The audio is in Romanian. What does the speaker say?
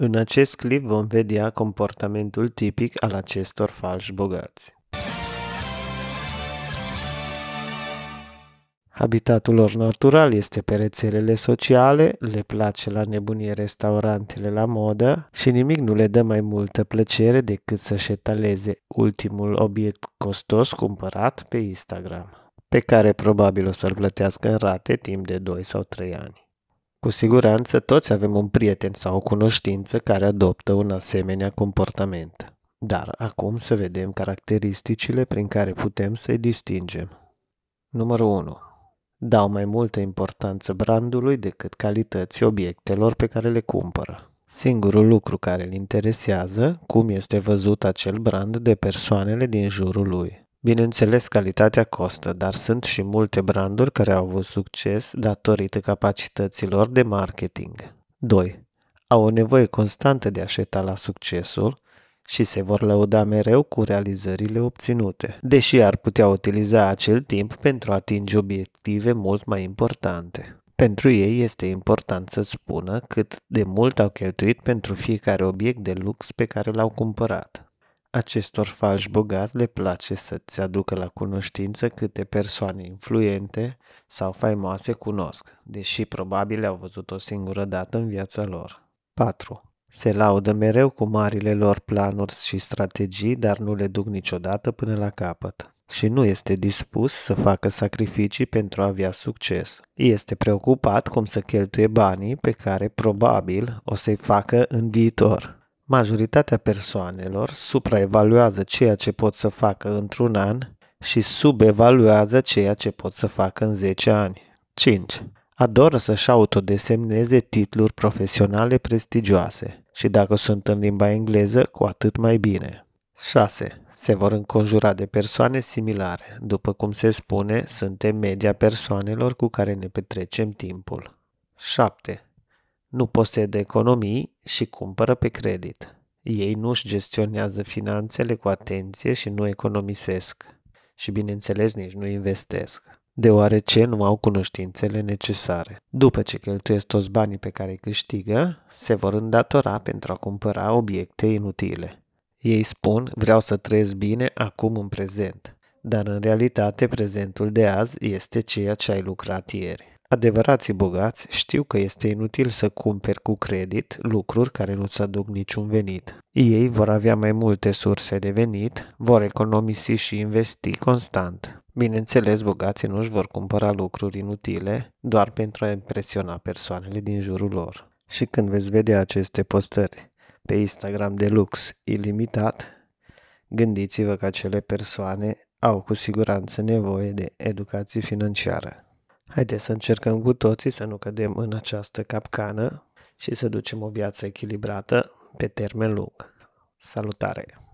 În acest clip vom vedea comportamentul tipic al acestor falși bogați. Habitatul lor natural este pe rețelele sociale, le place la nebunie restaurantele la modă și nimic nu le dă mai multă plăcere decât să-și etaleze ultimul obiect costos cumpărat pe Instagram, pe care probabil o să-l plătească în rate timp de 2 sau 3 ani. Cu siguranță toți avem un prieten sau o cunoștință care adoptă un asemenea comportament. Dar acum să vedem caracteristicile prin care putem să-i distingem. Numărul 1. Dau mai multă importanță brandului decât calității obiectelor pe care le cumpără. Singurul lucru care îl interesează, cum este văzut acel brand de persoanele din jurul lui. Bineînțeles, calitatea costă, dar sunt și multe branduri care au avut succes datorită capacităților de marketing. 2. Au o nevoie constantă de a-și la succesul și se vor lăuda mereu cu realizările obținute, deși ar putea utiliza acel timp pentru a atinge obiective mult mai importante. Pentru ei este important să spună cât de mult au cheltuit pentru fiecare obiect de lux pe care l-au cumpărat. Acestor falși bogați le place să-ți aducă la cunoștință câte persoane influente sau faimoase cunosc, deși probabil le-au văzut o singură dată în viața lor. 4. Se laudă mereu cu marile lor planuri și strategii, dar nu le duc niciodată până la capăt. Și nu este dispus să facă sacrificii pentru a avea succes. Este preocupat cum să cheltuie banii pe care probabil o să-i facă în viitor. Majoritatea persoanelor supraevaluează ceea ce pot să facă într-un an și subevaluează ceea ce pot să facă în 10 ani. 5. Adoră să-și autodesemneze titluri profesionale prestigioase și dacă sunt în limba engleză, cu atât mai bine. 6. Se vor înconjura de persoane similare. După cum se spune, suntem media persoanelor cu care ne petrecem timpul. 7 nu posedă economii și cumpără pe credit. Ei nu își gestionează finanțele cu atenție și nu economisesc. Și bineînțeles nici nu investesc, deoarece nu au cunoștințele necesare. După ce cheltuiesc toți banii pe care îi câștigă, se vor îndatora pentru a cumpăra obiecte inutile. Ei spun, vreau să trăiesc bine acum în prezent, dar în realitate prezentul de azi este ceea ce ai lucrat ieri. Adevărații bogați știu că este inutil să cumperi cu credit lucruri care nu-ți aduc niciun venit. Ei vor avea mai multe surse de venit, vor economisi și investi constant. Bineînțeles, bogații nu își vor cumpăra lucruri inutile doar pentru a impresiona persoanele din jurul lor. Și când veți vedea aceste postări pe Instagram de lux ilimitat, gândiți-vă că acele persoane au cu siguranță nevoie de educație financiară. Haideți să încercăm cu toții să nu cădem în această capcană și să ducem o viață echilibrată pe termen lung. Salutare!